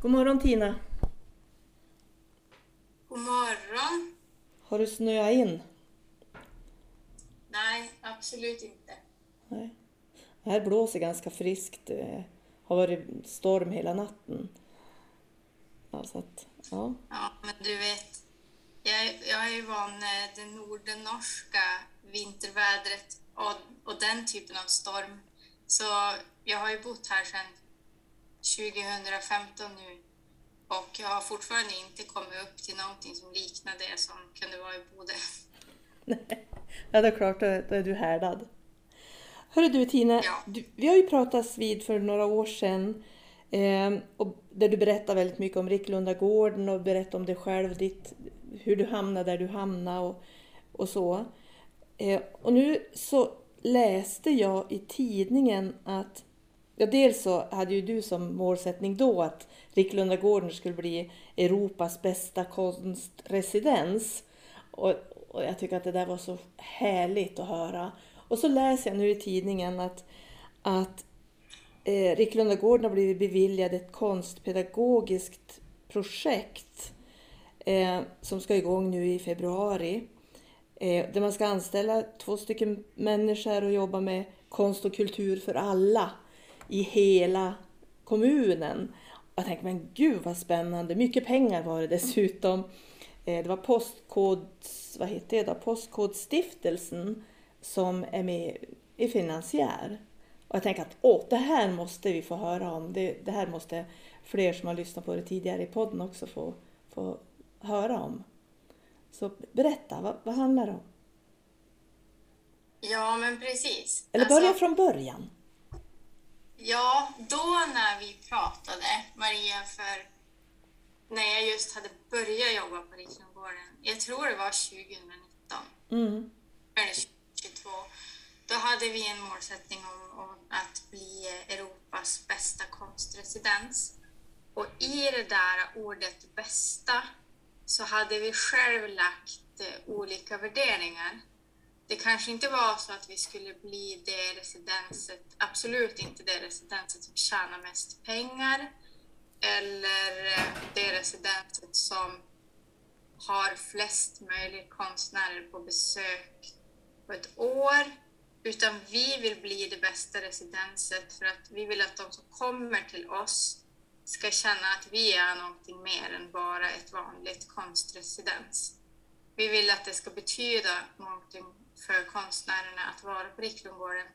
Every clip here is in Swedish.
God morgon Tina! God morgon! Har du snöat in? Nej, absolut inte. Nej. Det här blåser ganska friskt. Det har varit storm hela natten. Alltså att, ja. Ja, men du vet, jag, jag är ju van det nordnorska vintervädret och, och den typen av storm. Så jag har ju bott här sedan 2015 nu och jag har fortfarande inte kommit upp till någonting som liknar det som kunde vara i Bodö. ja, det är klart, då är du härdad. Hörru du Tina, Ja. du, vi har ju pratats vid för några år sedan eh, och där du berättade väldigt mycket om Ricklundagården och berättade om dig själv, ditt, hur du hamnade där du hamnade och, och så. Eh, och nu så läste jag i tidningen att Ja, dels så hade ju du som målsättning då att Ricklundagården skulle bli Europas bästa konstresidens. Och, och jag tycker att det där var så härligt att höra. Och så läser jag nu i tidningen att, att eh, Ricklundagården har blivit beviljad ett konstpedagogiskt projekt eh, som ska igång nu i februari. Eh, där man ska anställa två stycken människor och jobba med konst och kultur för alla i hela kommunen. Jag tänkte, men gud vad spännande, mycket pengar var det dessutom. Eh, Det var postkods, vad heter det då? Postkodstiftelsen som är med i finansiär. Och jag tänker att åh, det här måste vi få höra om. Det, det här måste fler som har lyssnat på det tidigare i podden också få, få höra om. Så berätta, vad, vad handlar det om? Ja, men precis. Eller Alltså- börja från början. Ja, då när vi pratade, Maria, för när jag just hade börjat jobba på Rikslundgården, jag tror det var 2019 Mm. eller 2022, då hade vi en målsättning om, om att bli Europas bästa konstresidens. Och i det där ordet bästa så hade vi själv lagt olika värderingar. Det kanske inte var så att vi skulle bli det residenset, absolut inte det residenset som tjänar mest pengar eller det residenset som har flest möjliga konstnärer på besök på ett år. Utan vi vill bli det bästa residenset för att vi vill att de som kommer till oss ska känna att vi är någonting mer än bara ett vanligt konstresidens. Vi vill att det ska betyda någonting för konstnärerna att vara på Ricklundgården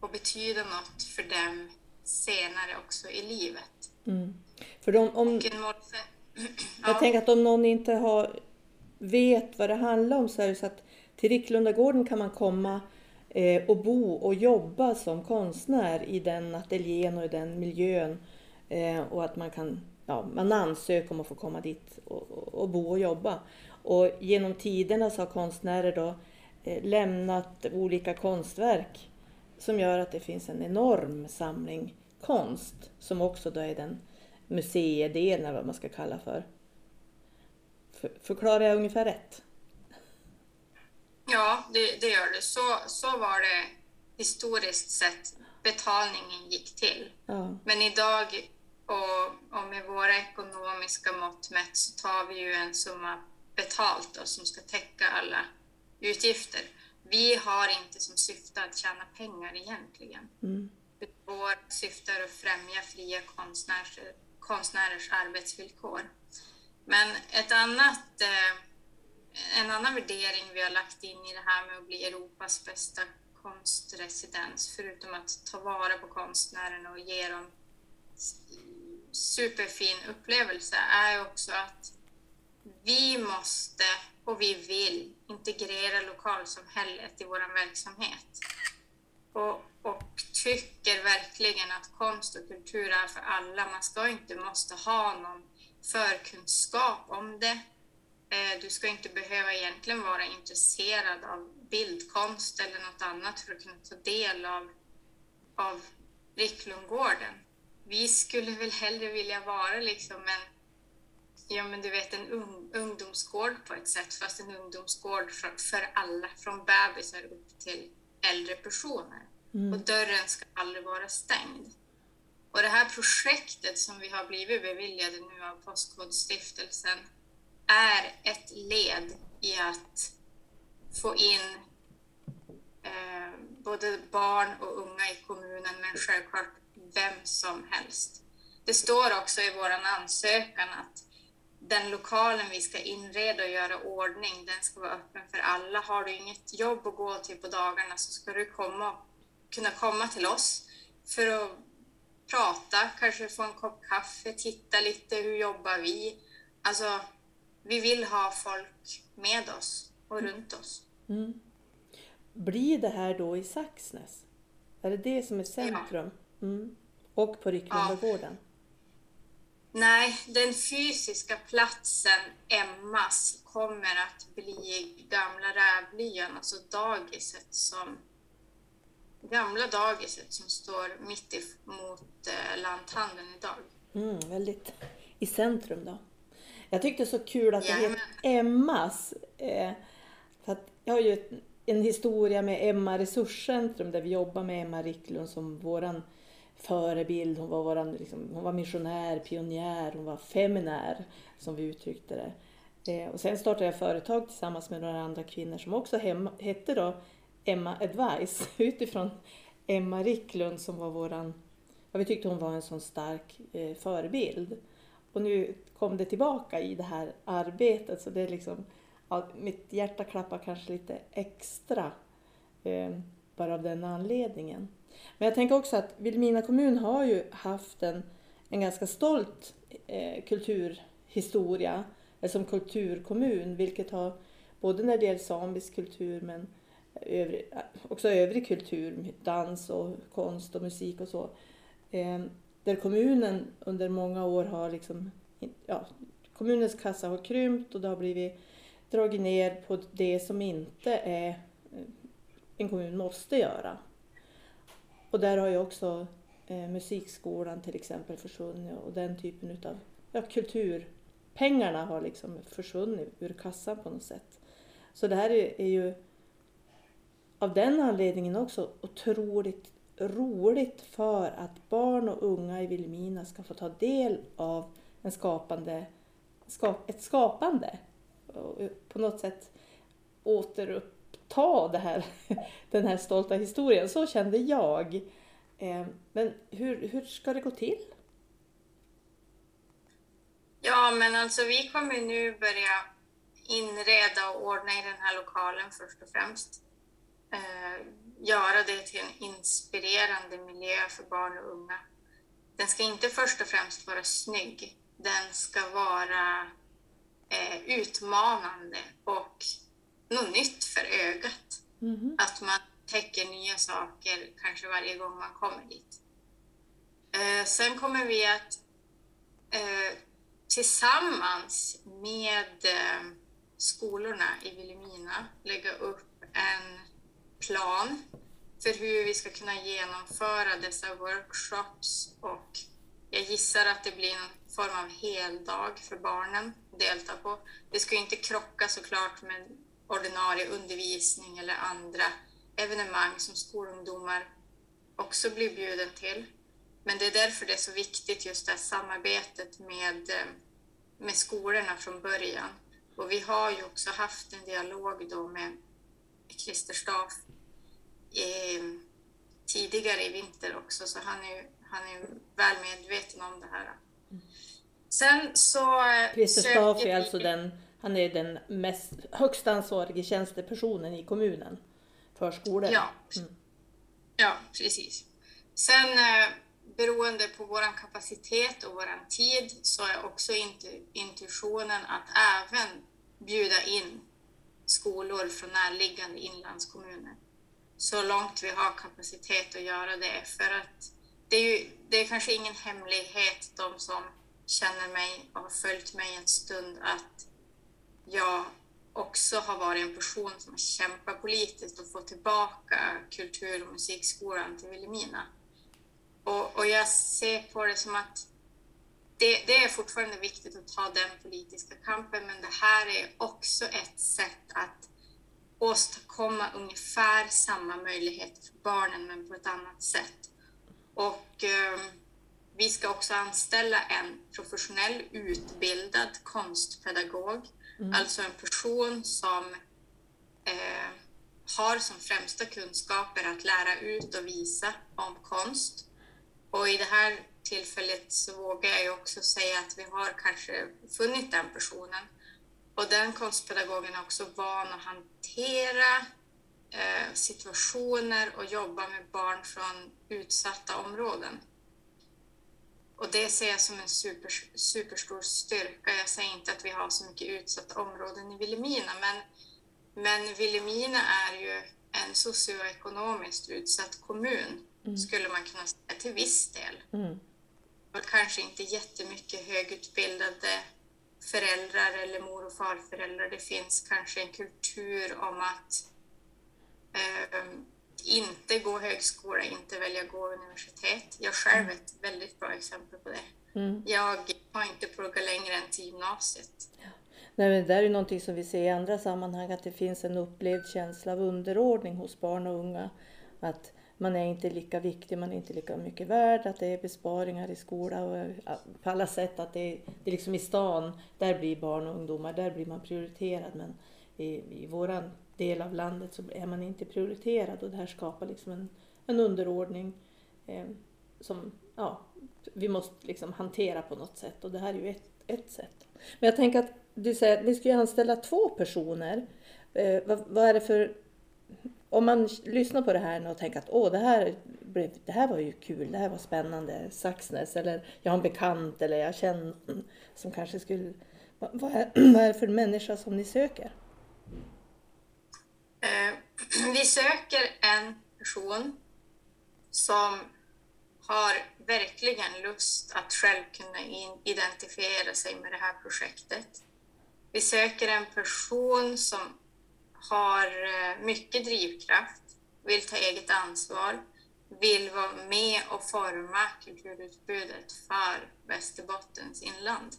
och betyda något för dem senare också i livet. Mm. För de, om, målsättning... Jag tänker att om någon inte har, vet vad det handlar om så är det så att till Ricklundagården kan man komma eh, och bo och jobba som konstnär i den ateljén och i den miljön. Eh, och att man kan ja, man ansöker om att få komma dit och, och, och bo och jobba. Och genom tiderna så har konstnärer då lämnat olika konstverk som gör att det finns en enorm samling konst som också då är den museidelen eller vad man ska kalla för. för förklarar jag ungefär rätt? Ja, det, det gör det. Så, så var det historiskt sett betalningen gick till. Ja. Men idag och, och med våra ekonomiska mått mätt så tar vi ju en summa betalt då, som ska täcka alla utgifter. Vi har inte som syfte att tjäna pengar egentligen. Mm. Vårt syfte är att främja fria konstnärs, konstnärers arbetsvillkor. Men ett annat, eh, en annan värdering vi har lagt in i det här med att bli Europas bästa konstresidens, förutom att ta vara på konstnärerna och ge dem superfin upplevelse, är också att vi måste och vi vill integrera lokalsamhället i vår verksamhet. Och, och tycker verkligen att konst och kultur är för alla. Man ska inte måste ha någon förkunskap om det. Eh, du ska inte behöva egentligen vara intresserad av bildkonst eller något annat för att kunna ta del av, av Ricklundgården. Vi skulle väl hellre vilja vara liksom en, ja men du vet en ung, ungdomsgård på ett sätt, fast en ungdomsgård för, för alla, från bebisar upp till äldre personer. Och dörren ska aldrig vara stängd. Och det här projektet som vi har blivit beviljade nu av Postkodstiftelsen är ett led i att få in eh, både barn och unga i kommunen, men självklart vem som helst. Det står också i vår ansökan att den lokalen vi ska inreda och göra ordning, den ska vara öppen för alla. Har du inget jobb att gå till på dagarna så ska du komma, kunna komma till oss för att prata, kanske få en kopp kaffe, titta lite, hur jobbar vi? Alltså, vi vill ha folk med oss och mm. runt oss. Mm. Blir det här då i Saxnäs? Är det det som är centrum? Ja. Mm. Och på Ricklundagården? Ja. Nej, den fysiska platsen, Emmas, kommer att bli Gamla Rävlyan, alltså dagiset som gamla dagiset som står mitt emot eh, lanthandeln idag. Mm, väldigt i centrum då. Jag tyckte så kul att det heter Emmas. Eh, för att jag har ju en historia med Emma Resurscentrum där vi jobbar med Emma Ricklund som våran förebild. Hon var, våran, liksom, hon var missionär, pionjär, hon var feminär som vi uttryckte det. Eh, och sen startade jag företag tillsammans med några andra kvinnor som också hem, hette då Emma Advice utifrån Emma Ricklund som var våran, ja, vi tyckte hon var en sån stark eh, förebild. Och nu kom det tillbaka i det här arbetet så det är liksom, ja, mitt hjärta klappar kanske lite extra eh, bara av den anledningen. Men jag tänker också att Vilhelmina kommun har ju haft en, en ganska stolt eh, kulturhistoria eh, som kulturkommun, vilket har både när det gäller samisk kultur men övrig, också övrig kultur, dans och konst och musik och så. Eh, där kommunen under många år har liksom, ja, kommunens kassa har krympt och det har blivit dragit ner på det som inte är eh, en kommun måste göra. Och där har ju också eh, musikskolan till exempel försvunnit och den typen utav ja, kulturpengarna har liksom försvunnit ur kassan på något sätt. Så det här är, är ju av den anledningen också otroligt roligt för att barn och unga i Vilhelmina ska få ta del av en skapande, skap, ett skapande. Och eh, på något sätt återupp ta det här, den här stolta historien. Så kände jag. Eh, men hur, hur ska det gå till? Ja, men alltså vi kommer nu börja inreda och ordna i den här lokalen först och främst eh, göra det till en inspirerande miljö för barn och unga. Den ska inte först och främst vara snygg. Den ska vara eh, utmanande och något nytt för ögat. Mm. Att man täcker nya saker kanske varje gång man kommer dit. Eh, sen kommer vi att eh, tillsammans med eh, skolorna i Vilhelmina lägga upp en plan för hur vi ska kunna genomföra dessa workshops och jag gissar att det blir någon form av heldag för barnen att delta på. Det ska inte krocka såklart med ordinarie undervisning eller andra evenemang som skolungdomar också blir bjuden till. Men det är därför det är så viktigt just det här samarbetet med, med skolorna från början. Och vi har ju också haft en dialog då med Christer Staff eh, tidigare i vinter också, så han är, han är väl medveten om det här. Sen så... Eh, Christer Staff är alltså den, han är den mest, högst ansvarige tjänstepersonen i kommunen för skolor. Ja, mm. ja precis. Sen eh, beroende på vår kapacitet och vår tid så är också intuitionen att även bjuda in skolor från närliggande inlandskommuner. Så långt vi har kapacitet att göra det. För att det är, ju, det är kanske ingen hemlighet, de som känner mig och har följt mig en stund, att jag också har varit en person som har kämpat politiskt och fått tillbaka kultur och musikskolan till Vilhelmina. Och, och jag ser på det som att det, det, är fortfarande viktigt att ta den politiska kampen, men det här är också ett sätt att åstadkomma ungefär samma möjligheter för barnen, men på ett annat sätt. Och eh, vi ska också anställa en professionell utbildad konstpedagog, mm. alltså en person som eh, har som främsta kunskaper att lära ut och visa om konst. Och i det här tillfället så vågar jag ju också säga att vi har kanske funnit den personen. Och den konstpedagogen är också van att hantera eh, situationer och jobba med barn från utsatta områden. Och det ser jag som en super, superstor styrka. Jag säger inte att vi har så mycket utsatta områden i Vilhelmina, men, men Vilhelmina är ju en socioekonomiskt utsatt kommun, mm. skulle man kunna säga, till viss del. Mm. Och kanske inte jättemycket högutbildade föräldrar eller mor och farföräldrar. Det finns kanske en kultur om att eh, inte gå högskola, inte välja gå universitet. Jag själv är ett väldigt bra exempel på det. Mm. Jag har inte pluggat längre än till gymnasiet. Ja. Nej, men det där är någonting som vi ser i andra sammanhang, att det finns en upplevd känsla av underordning hos barn och unga. Att man är inte lika viktig, man är inte lika mycket värd, att det är besparingar i skolan och på alla sätt att det är, det är liksom i stan, där blir barn och ungdomar, där blir man prioriterad. Men i, i våran del av landet så är man inte prioriterad och det här skapar liksom en, en underordning eh, som ja, vi måste liksom hantera på något sätt och det här är ju ett, ett sätt. Men jag tänker att du säger att ni ska ju anställa två personer. Eh, vad, vad, är det för... Om man lyssnar på det här och tänker att åh, det här, det här var ju kul, det här var spännande, Saxnäs, eller jag har en bekant eller jag känner som kanske skulle... Vad, vad, är, vad är det för människa som ni söker? Eh, vi söker en person som har verkligen lust att själv kunna identifiera sig med det här projektet. Vi söker en person som har eh, mycket drivkraft, vill ta eget ansvar, vill vara med och forma kulturutbudet för Västerbottens inland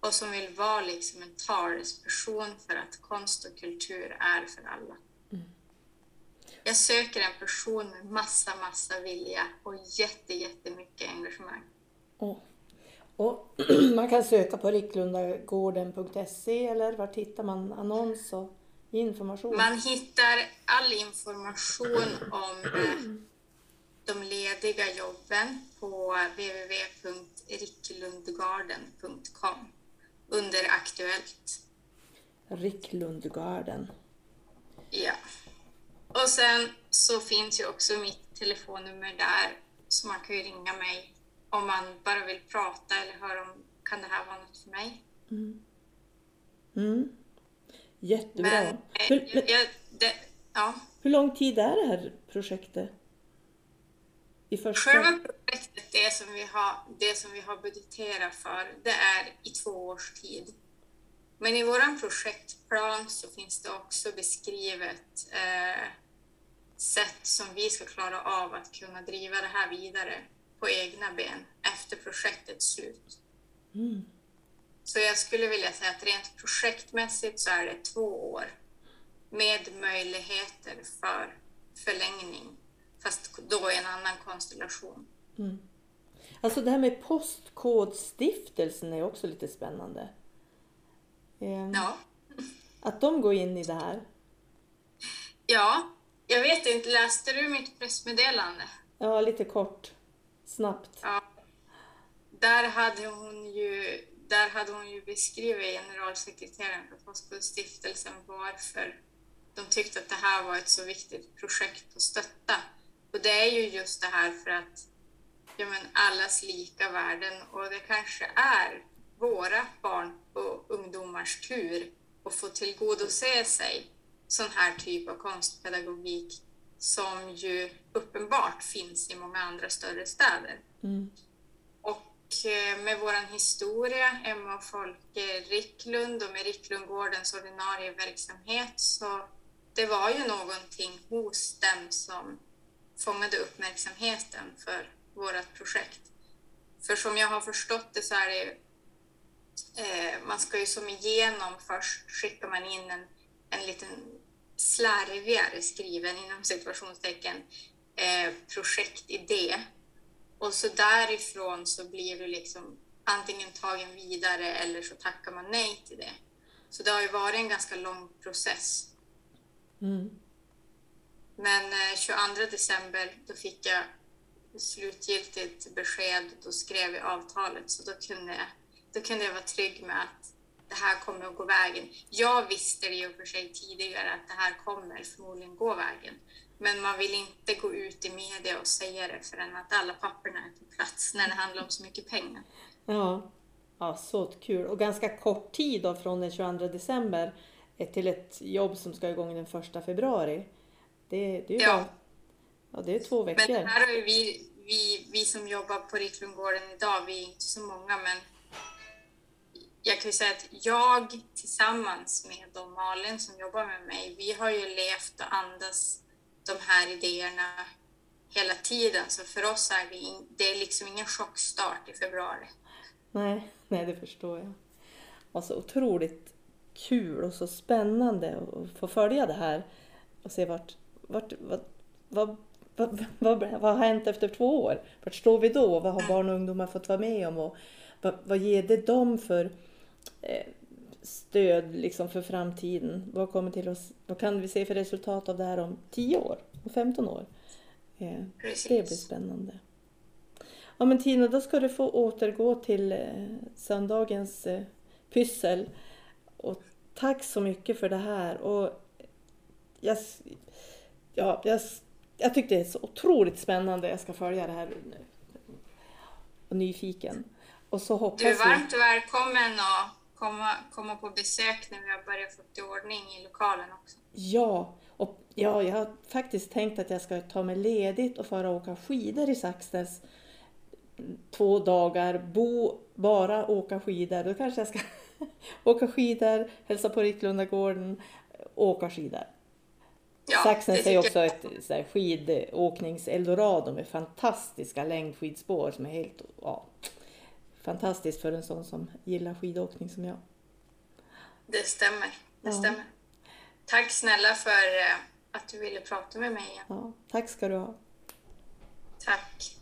och som vill vara liksom en talesperson för att konst och kultur är för alla. Mm. Jag söker en person med massa, massa vilja och jätte, jättemycket engagemang. Oh. Och man kan söka på ricklundagården.se eller var hittar man annons och information? Man hittar all information om eh, de lediga jobben på www.ricklundgarden.com under Aktuellt. Rick Lundgarden. Ja. Och sen så finns ju också mitt telefonnummer där, så man kan ju ringa mig om man bara vill prata eller höra om kan det här vara något för mig. Mm. Mm. Jättebra. Men, eh, hur, jag, jag, det, ja. hur lång tid är det här projektet? I första... Själva det som, vi har, det som vi har budgeterat för, det är i två års tid. Men i vår projektplan så finns det också beskrivet eh, sätt som vi ska klara av att kunna driva det här vidare på egna ben efter projektets slut. Mm. Så jag skulle vilja säga att rent projektmässigt så är det två år med möjligheter för förlängning fast då i en annan konstellation. Mm. Alltså det här med Postkodstiftelsen är också lite spännande. Eh, ja. Att de går in i det här. Ja, jag vet inte, läste du mitt pressmeddelande? Ja, lite kort, snabbt. Ja. Där hade hon ju, där hade hon ju beskrivit generalsekreteraren för Postkodstiftelsen varför de tyckte att det här var ett så viktigt projekt att stötta. Och det är ju just det här för att ja, men allas lika värden och det kanske är våra barn och ungdomars tur att få tillgodose sig sån här typ av konstpedagogik som ju uppenbart finns i många andra större städer. Mm. Och eh, med vår historia, Emma och Folke Ricklund och med Ricklundgårdens ordinarie verksamhet så det var ju någonting hos dem som fångade uppmärksamheten för vårt projekt. För som jag har förstått det så är det eh, man ska ju som igenom först skickar man in en, en liten slarvigare skriven inom situationstecken eh, projektidé Och så därifrån så blir du liksom antingen tagen vidare eller så tackar man nej till det. Så det har ju varit en ganska lång process. Mm. Men 22 eh, december då fick jag slutgiltigt besked. Då skrev jag avtalet så då kunde, jag, då kunde jag vara trygg med att det här kommer att gå vägen. Jag visste det och för sig tidigare att det här kommer förmodligen gå vägen. Men man vill inte gå ut i media och säga det förrän att alla papperna är på plats när det handlar om så mycket pengar. Ja, ja så kul. Och ganska kort tid då från den 22 december till ett jobb som ska igång den 1 februari. Det, det är ju Ja. bara, ja, det är två veckor. Men här har ju vi, vi, vi som jobbar på Riklundgården idag, vi är inte så många, men jag kan ju säga att jag tillsammans med då Malin som jobbar med mig, vi har ju levt och andats de här idéerna hela tiden. Så för oss är det, in, det är liksom ingen chockstart i februari. Nej, nej, det förstår jag. Och så otroligt kul och så spännande att få följa det här och se vart, vart, vad, vad, vad, vad, vad har hänt efter två år? Vart står vi då? Vad har barn och ungdomar fått vara med om? Och vad, vad ger det dem för eh, stöd liksom för framtiden? Vad, kommer till oss, vad kan vi se för resultat av det här om 10 år och 15 år? Eh, det blir spännande. Ja men Tina, då ska du få återgå till eh, söndagens eh, pyssel. Och tack så mycket för det här. Och jag, ja, jag, jag tyckte det är så otroligt spännande. Jag ska följa det här nu. Och nyfiken. Och så hoppas Du är vi... varmt välkommen att komma, komma på besök när vi har börjat få i ordning i lokalen också. Ja, och ja, jag har faktiskt tänkt att jag ska ta mig ledigt och fara och åka skidor i Saxnäs två dagar, bo, bara åka skidor. Då kanske jag ska åka skidor, hälsa på Ricklundagården, åka skidor. Ja, Saxnäs är också ett så här, skidåknings-eldorado med fantastiska längdskidspår som är helt ja, fantastiskt för en sån som gillar skidåkning som jag. Det stämmer. Det Ja. stämmer. Tack snälla för eh, att du ville prata med mig igen. Ja, tack ska du ha. Tack.